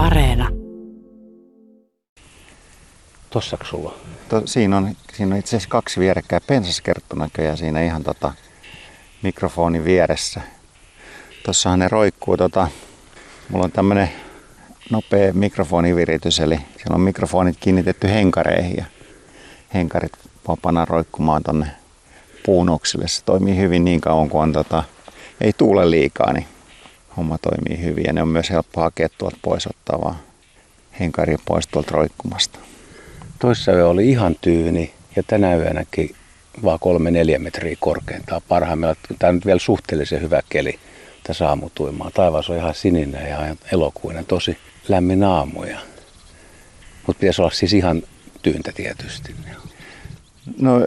Areena. Tossako sulla? To, siinä, on, siinä on itse asiassa kaksi vierekkäin pensaskerttu näköjään siinä ihan tota, mikrofonin vieressä. Tossahan ne roikkuu, tota, mulla on tämmönen nopea mikrofoniviritys, eli siellä on mikrofonit kiinnitetty henkareihin ja henkarit vapana roikkumaan tonne puunoksille. Se toimii hyvin niin kauan kuin on, tota, ei tuule liikaa, niin homma toimii hyvin ja ne on myös helppo hakea tuolta pois ottaa vaan henkari pois tuolta roikkumasta. Toissa yö oli ihan tyyni ja tänä yönäkin vaan kolme neljä metriä korkeintaan parhaimmillaan. Tämä on nyt vielä suhteellisen hyvä keli tässä aamutuimaa. Taivas on ihan sininen ja elokuinen, tosi lämmin aamu. Mutta pitäisi olla siis ihan tyyntä tietysti. No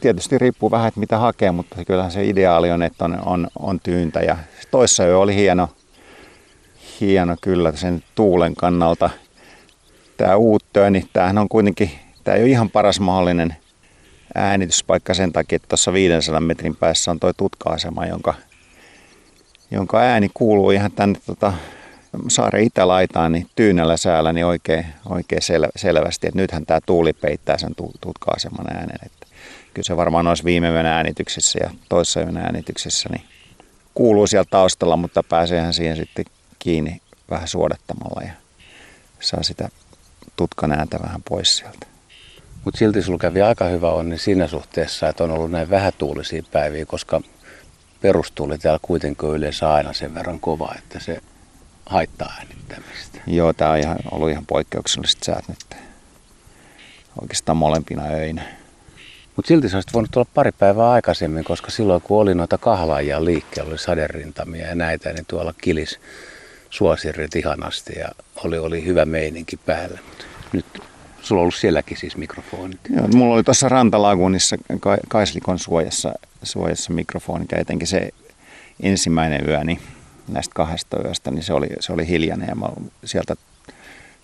tietysti riippuu vähän, että mitä hakee, mutta kyllähän se ideaali on, että on, on, on tyyntä. Ja toissa yö oli hieno, hieno kyllä sen tuulen kannalta. Tämä uuttöö, niin tämähän on kuitenkin, tämä ei ole ihan paras mahdollinen äänityspaikka sen takia, että tuossa 500 metrin päässä on tuo tutka-asema, jonka, jonka ääni kuuluu ihan tänne tota, saaren itälaitaan niin tyynällä säällä niin oikein, oikein sel, selvästi, että nythän tämä tuuli peittää sen tutka-aseman äänen. Että kyllä se varmaan olisi viime yön äänityksessä ja toisessa yön äänityksessä niin kuuluu siellä taustalla, mutta pääseehän siihen sitten kiinni vähän suodattamalla ja saa sitä tutkan ääntä vähän pois sieltä. Mutta silti sulla kävi aika hyvä onni siinä suhteessa, että on ollut näin vähätuulisia päiviä, koska perustuuli täällä kuitenkin yleensä aina sen verran kova, että se haittaa äänittämistä. Joo, tämä on ihan, ollut ihan poikkeukselliset säät nyt. Oikeastaan molempina öinä. Mutta silti se olisi voinut olla pari päivää aikaisemmin, koska silloin kun oli noita kahlaajia liikkeellä, oli saderintamia ja näitä, niin tuolla kilis suosirrit ihanasti ja oli, oli hyvä meininki päällä. Mut nyt sulla on ollut sielläkin siis mikrofonit. Joo, mulla oli tuossa rantalagunissa Kaislikon suojassa, suojassa mikrofonit ja etenkin se ensimmäinen yö, niin näistä kahdesta yöstä, niin se oli, se oli hiljainen ja mä, sieltä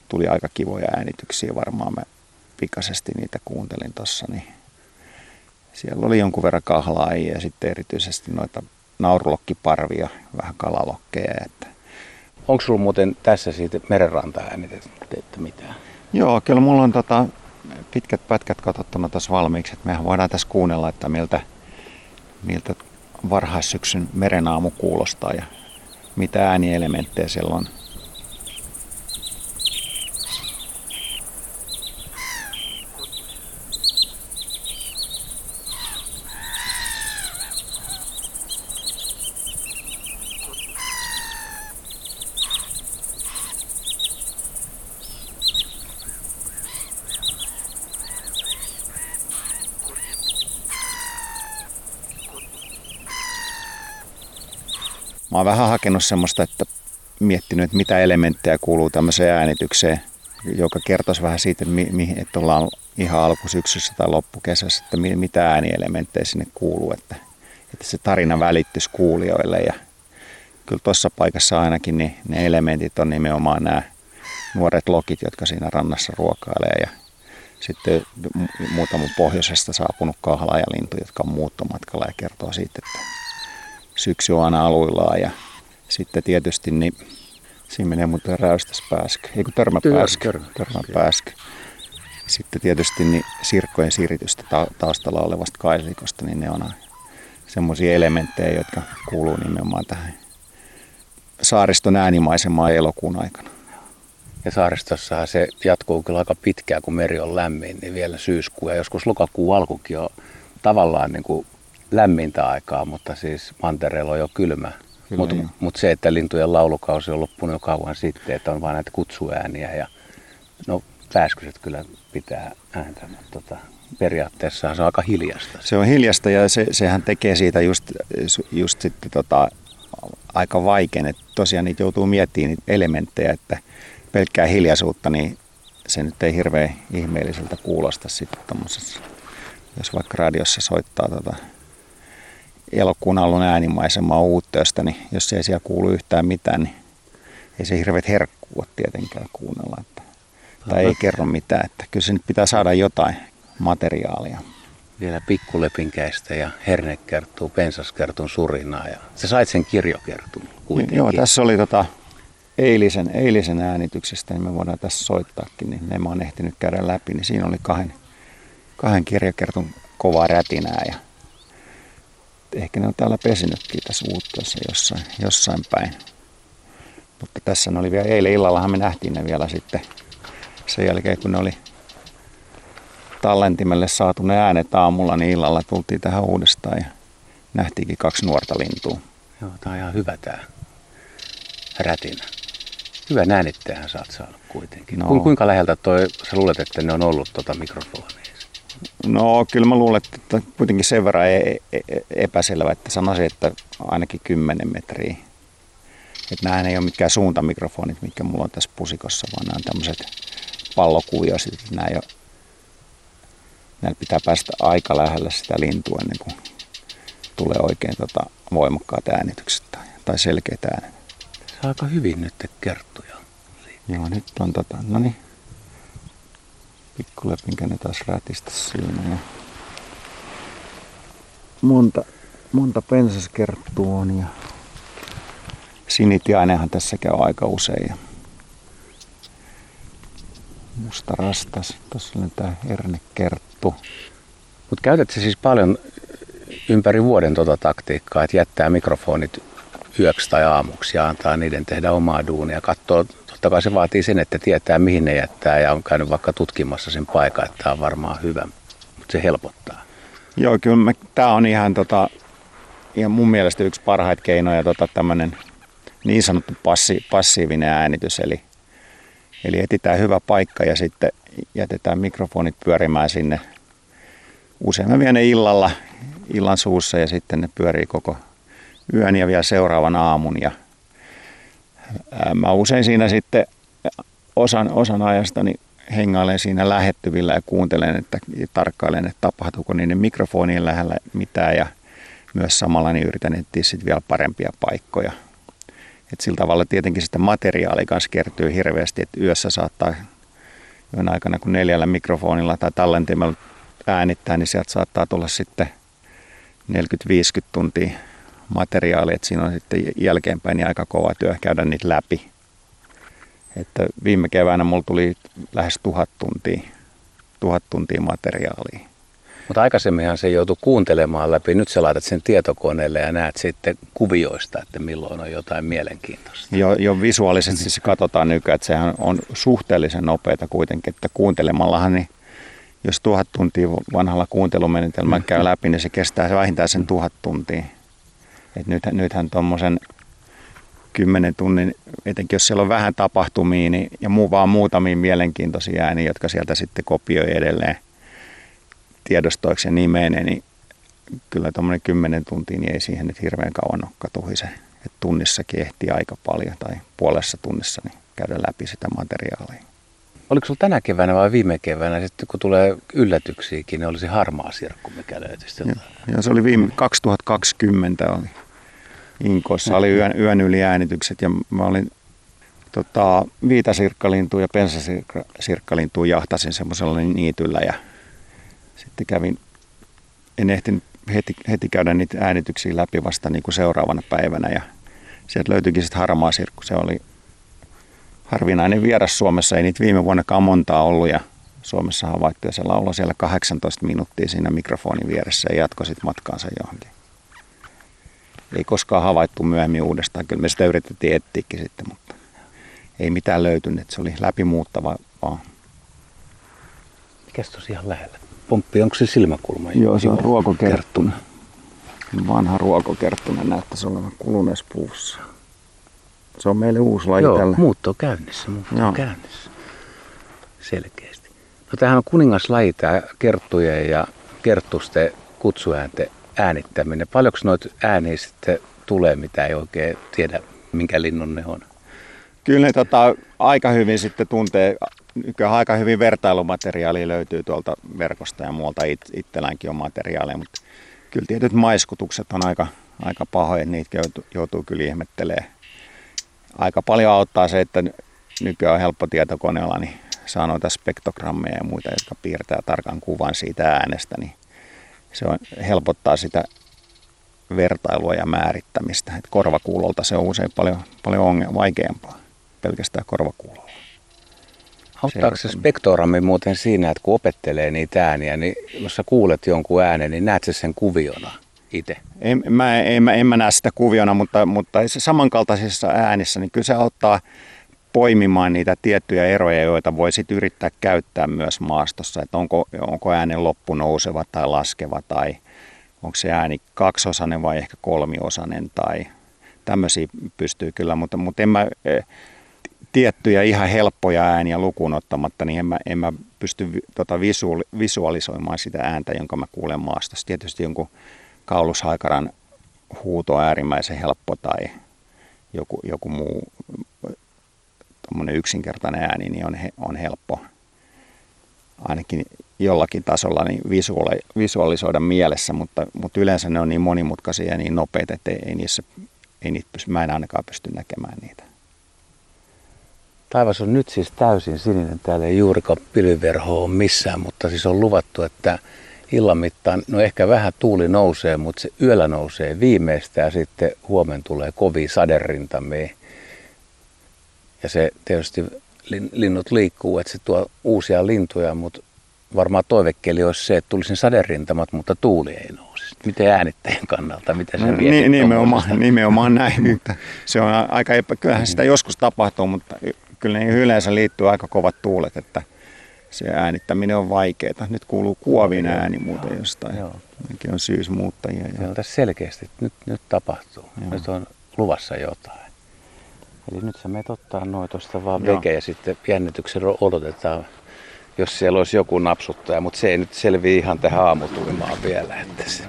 tuli aika kivoja äänityksiä varmaan. Mä pikaisesti niitä kuuntelin tuossa, niin siellä oli jonkun verran kahlaajia ja sitten erityisesti noita naurulokkiparvia, vähän kalalokkeja. Että. Onko sulla muuten tässä siitä merenranta äänitettä mitään? Joo, kyllä mulla on tota, pitkät pätkät katsottuna tässä valmiiksi, että mehän voidaan tässä kuunnella, että miltä, miltä varhaissyksyn merenaamu kuulostaa ja mitä äänielementtejä siellä on. Mä oon vähän hakenut semmoista, että miettinyt, että mitä elementtejä kuuluu tämmöiseen äänitykseen, joka kertoisi vähän siitä, että ollaan ihan alkusyksyssä tai loppukesässä, että mitä äänielementtejä sinne kuuluu, että, että se tarina välittyisi kuulijoille. Ja kyllä tuossa paikassa ainakin niin ne elementit on nimenomaan nämä nuoret lokit, jotka siinä rannassa ruokailee ja sitten muutama pohjoisesta saapunut kahlaajalintu, jotka on muuttomatkalla ja kertoo siitä, että syksy on aina aluillaan ja sitten tietysti niin siinä menee muuten räystäspääskö, ei kun törmäpääskö, törmäpääskö. Sitten tietysti niin sirkkojen siiritystä taustalla olevasta kaislikosta, niin ne on semmoisia elementtejä, jotka kuuluu nimenomaan tähän saariston äänimaisemaan elokuun aikana. Ja saaristossa se jatkuu kyllä aika pitkään, kun meri on lämmin, niin vielä syyskuu ja joskus lokakuun alkukin on tavallaan niin kuin lämmintä aikaa, mutta siis mantereella on jo kylmä. Mutta mut se, että lintujen laulukausi on loppunut jo kauan sitten, että on vain näitä kutsuääniä ja no pääskyset kyllä pitää ääntä, mutta tota, periaatteessa se on aika hiljasta. Se on hiljasta ja se, sehän tekee siitä just, just sitten tota, aika vaikein, että tosiaan niitä joutuu miettimään niitä elementtejä, että pelkkää hiljaisuutta, niin se nyt ei hirveän ihmeelliseltä kuulosta sitten jos vaikka radiossa soittaa tota, elokuun alun äänimaisemaa uutteosta, niin jos ei siellä kuulu yhtään mitään, niin ei se hirveät herkkuu tietenkään kuunnella. Että, tai ei kerro mitään, että kyllä se nyt pitää saada jotain materiaalia. Vielä pikkulepinkäistä ja hernekertuu, pensaskertun surinaa ja sä sait sen kirjokertun kuitenkin. Joo, tässä oli tota, eilisen, eilisen äänityksestä, niin me voidaan tässä soittaakin, niin ne mä oon ehtinyt käydä läpi, niin siinä oli kahden, kahden kirjakertun kovaa rätinää ja ehkä ne on täällä pesinytkin tässä uutteessa jossain, jossain päin. Mutta tässä ne oli vielä eilen illallahan me nähtiin ne vielä sitten sen jälkeen, kun ne oli tallentimelle saatu ne äänet aamulla, niin illalla tultiin tähän uudestaan ja nähtiinkin kaksi nuorta lintua. Joo, tää on ihan hyvä tää rätinä. Hyvän äänittäjähän sä oot saanut kuitenkin. No. Ku- kuinka läheltä toi, sä luulet, että ne on ollut tota mikrofonia? No kyllä mä luulen, että kuitenkin sen verran e- e- e- epäselvä, että sanoisin, että ainakin 10 metriä. Että nämä ei ole mitkään suuntamikrofonit, mitkä mulla on tässä pusikossa, vaan nämä on tämmöiset pallokujosit. Nämä ei ole, näillä pitää päästä aika lähelle sitä lintua ennen kuin tulee oikein tota voimakkaat äänitykset tai, tai selkeät äänet. Se on aika hyvin nyt kerttuja. Joo, nyt on tota, no niin. Pikkulepinkä ne taas rätistä siinä. Ja monta, monta pensaskerttua on ja sinitiainenhan tässä käy aika usein. Ja musta rastas, tuossa oli tää hernekerttu. Mutta käytät sä siis paljon ympäri vuoden tota taktiikkaa, että jättää mikrofonit yöksi tai aamuksi ja antaa niiden tehdä omaa duunia. Katsoo, totta kai se vaatii sen, että tietää mihin ne jättää ja on käynyt vaikka tutkimassa sen paikan, että tämä on varmaan hyvä. Mutta se helpottaa. Joo, kyllä mä, tää on ihan, tota, ihan mun mielestä yksi parhaita keinoja tota, tämmönen niin sanottu passi, passiivinen äänitys. Eli, eli etsitään hyvä paikka ja sitten jätetään mikrofonit pyörimään sinne. Usein mä vien ne illalla, illan suussa ja sitten ne pyörii koko yön ja vielä seuraavan aamun. Ja, mä usein siinä sitten osan, osan ajastani hengailen siinä lähettyvillä ja kuuntelen, että ja tarkkailen, että tapahtuuko niiden mikrofonien lähellä mitään ja myös samalla niin yritän etsiä sitten vielä parempia paikkoja. Et sillä tavalla tietenkin sitä materiaalia kanssa kertyy hirveästi, että yössä saattaa yön aikana kun neljällä mikrofonilla tai tallentimella äänittää, niin sieltä saattaa tulla sitten 40-50 tuntia materiaalia, että siinä on sitten jälkeenpäin niin aika kova työ käydä niitä läpi. Että viime keväänä mulla tuli lähes tuhat tuntia, tuhat tuntia materiaalia. Mutta aikaisemminhan se joutui kuuntelemaan läpi. Nyt sä laitat sen tietokoneelle ja näet sitten kuvioista, että milloin on jotain mielenkiintoista. Jo, jo visuaalisesti se katsotaan nykyään, että sehän on suhteellisen nopeata kuitenkin, että kuuntelemallahan niin jos tuhat tuntia vanhalla kuuntelumenetelmällä käy läpi, niin se kestää vähintään sen tuhat tuntia. Et nyt, nythän tuommoisen kymmenen tunnin, etenkin jos siellä on vähän tapahtumia niin, ja muu, vaan muutamia mielenkiintoisia ääniä, jotka sieltä sitten kopioi edelleen tiedostoiksi ja nimeen, niin kyllä tuommoinen kymmenen tuntia niin ei siihen nyt hirveän kauan ole katuhise. Et tunnissakin ehtii aika paljon tai puolessa tunnissa niin käydä läpi sitä materiaalia. Oliko sulla tänä keväänä vai viime keväänä, sitten kun tulee yllätyksiäkin, niin oli se harmaa sirkku, mikä löytyi Ja, ja se oli viime 2020 oli Inkoissa, oli yön, yön yli äänitykset ja mä olin tota, viitasirkkalintua ja pensasirkkalintua jahtasin semmoisella niityllä ja sitten kävin, en ehtinyt heti, heti käydä niitä äänityksiä läpi vasta niin kuin seuraavana päivänä ja sieltä löytyikin sitten harmaa sirkku. Se oli harvinainen vieras Suomessa, ei niitä viime vuonnakaan montaa ollut ja Suomessa havaittu ja se lauloi siellä 18 minuuttia siinä mikrofonin vieressä ja jatkoi sitten matkaansa johonkin. Ei koskaan havaittu myöhemmin uudestaan. Kyllä me sitä yritettiin etsiäkin sitten, mutta ei mitään löytynyt. Se oli läpimuuttava vaan. Mikäs tosi ihan lähellä? Pomppi, onko se silmäkulma? Joo, se on ruokokerttuna. Vanha ruokokerttuna näyttäisi olevan kuluneessa puussa. Se on meille uusi laji Joo, tällä. muutto on käynnissä, muutto Joo. on käynnissä. Selkeästi. No tämähän on kuningaslaji, tämä kerttujen ja kerttusten kutsuäänten äänittäminen. Paljonko noita ääniä sitten tulee, mitä ei oikein tiedä, minkä linnun ne on? Kyllä ne tota, aika hyvin sitten tuntee, aika hyvin vertailumateriaalia löytyy tuolta verkosta ja muualta it, itselläänkin on materiaalia, mutta kyllä tietyt maiskutukset on aika, aika pahoja, niitä joutuu, joutuu kyllä ihmettelemään. Aika paljon auttaa se, että nykyään on helppo tietokoneella niin saa noita spektrogrammeja ja muita, jotka piirtää tarkan kuvan siitä äänestä, niin se on, helpottaa sitä vertailua ja määrittämistä. Et korvakuulolta se on usein paljon, paljon ongelma, vaikeampaa. pelkästään korvakuulolla. Auttaako se spektorammi muuten siinä, että kun opettelee niitä ääniä, niin jos sä kuulet jonkun äänen, niin näet sen kuviona itse? En, mä, en, mä, en mä näe sitä kuviona, mutta, mutta samankaltaisissa äänissä, niin kyllä se auttaa poimimaan niitä tiettyjä eroja, joita voi sitten yrittää käyttää myös maastossa. Että onko, onko äänen loppu nouseva tai laskeva tai onko se ääni kaksiosainen vai ehkä kolmiosainen tai tämmöisiä pystyy kyllä, mutta, mutta en mä, e, tiettyjä ihan helppoja ääniä lukuun ottamatta, niin en mä, en mä pysty tota visuali, visualisoimaan sitä ääntä, jonka mä kuulen maastossa. Tietysti jonkun kaulushaikaran huuto on äärimmäisen helppo tai joku, joku muu yksinkertainen ääni niin on, on helppo ainakin jollakin tasolla niin visuali, visualisoida mielessä, mutta, mutta yleensä ne on niin monimutkaisia ja niin nopeita, että ei, ei niissä, ei niitä pysty, mä en ainakaan pysty näkemään niitä. Taivas on nyt siis täysin sininen. Täällä ei juurikaan pilviverho ole missään, mutta siis on luvattu, että illan mittaan, no ehkä vähän tuuli nousee, mutta se yöllä nousee viimeistään ja sitten huomen tulee kovia saderintamia. Ja se tietysti linnut liikkuu, että se tuo uusia lintuja, mutta varmaan toivekeli olisi se, että tulisi saderintamat, mutta tuuli ei nousisi. Miten äänittäjän kannalta, mitä se no, niin, nimenomaan, nimenomaan näin, mutta se on aika epä, kyllähän sitä joskus tapahtuu, mutta kyllä niin yleensä liittyy aika kovat tuulet, että se äänittäminen on vaikeaa. Nyt kuuluu kuovin ääni muuten jostain. Joo. Nekin on syysmuuttajia. Se on tässä selkeästi, nyt, nyt tapahtuu. Joo. Nyt on luvassa jotain. Eli nyt sä meet ottaa noin tuosta vaan veke ja sitten jännityksellä odotetaan, jos siellä olisi joku napsuttaja, mutta se ei nyt selviä ihan tähän aamutuimaan vielä. Että se...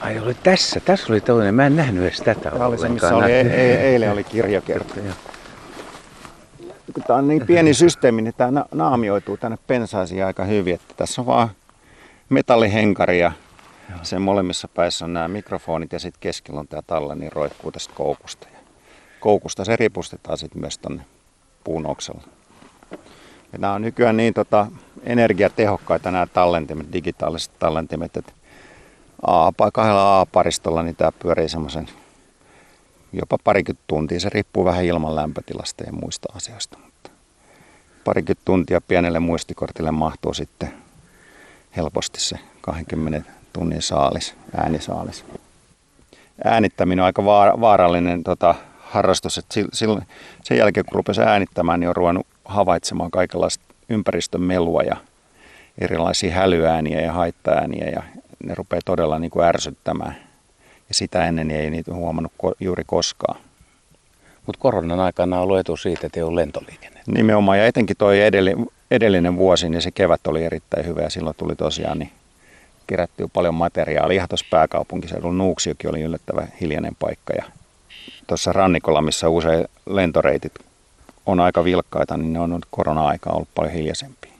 Ai oli tässä, tässä oli toinen, mä en nähnyt edes tätä Tämä oli se, missä oli, e- e- eilen oli kirjakerta. Kun tämä on niin pieni systeemi, niin tämä naamioituu tänne pensaisiin aika hyvin, että tässä on vaan metallihenkari ja sen molemmissa päissä on nämä mikrofonit ja sitten keskellä on tämä talleni niin roikkuu tästä koukusta. Ja koukusta se ripustetaan sitten myös tuonne puun oksalla. Ja nämä on nykyään niin tota, energiatehokkaita nämä tallentimet, digitaaliset tallentimet, että A, kahdella A-paristolla niin tämä pyörii semmoisen jopa parikymmentä tuntia. Se riippuu vähän ilman lämpötilasta ja muista asioista. Mutta parikymmentä tuntia pienelle muistikortille mahtuu sitten helposti se 20 tunnin saalis, äänisaalis. Äänittäminen on aika vaarallinen tota, harrastus. Et silloin, sen jälkeen kun rupesi äänittämään, niin on ruvennut havaitsemaan kaikenlaista ympäristön melua ja erilaisia hälyääniä ja haittaääniä ja ne rupeaa todella niin kuin ärsyttämään. Ja sitä ennen ei niitä huomannut ko- juuri koskaan. Mutta koronan aikana on ollut etu siitä, että ei ole lentoliikennettä. Nimenomaan, ja etenkin tuo edellinen, edellinen vuosi, niin se kevät oli erittäin hyvä, ja silloin tuli tosiaan niin kerättyä paljon materiaalia. Ihan tuossa pääkaupunkiseudulla Nuuksiokin oli yllättävän hiljainen paikka, ja tuossa rannikolla, missä usein lentoreitit on aika vilkkaita, niin ne on korona-aikaa ollut paljon hiljaisempia.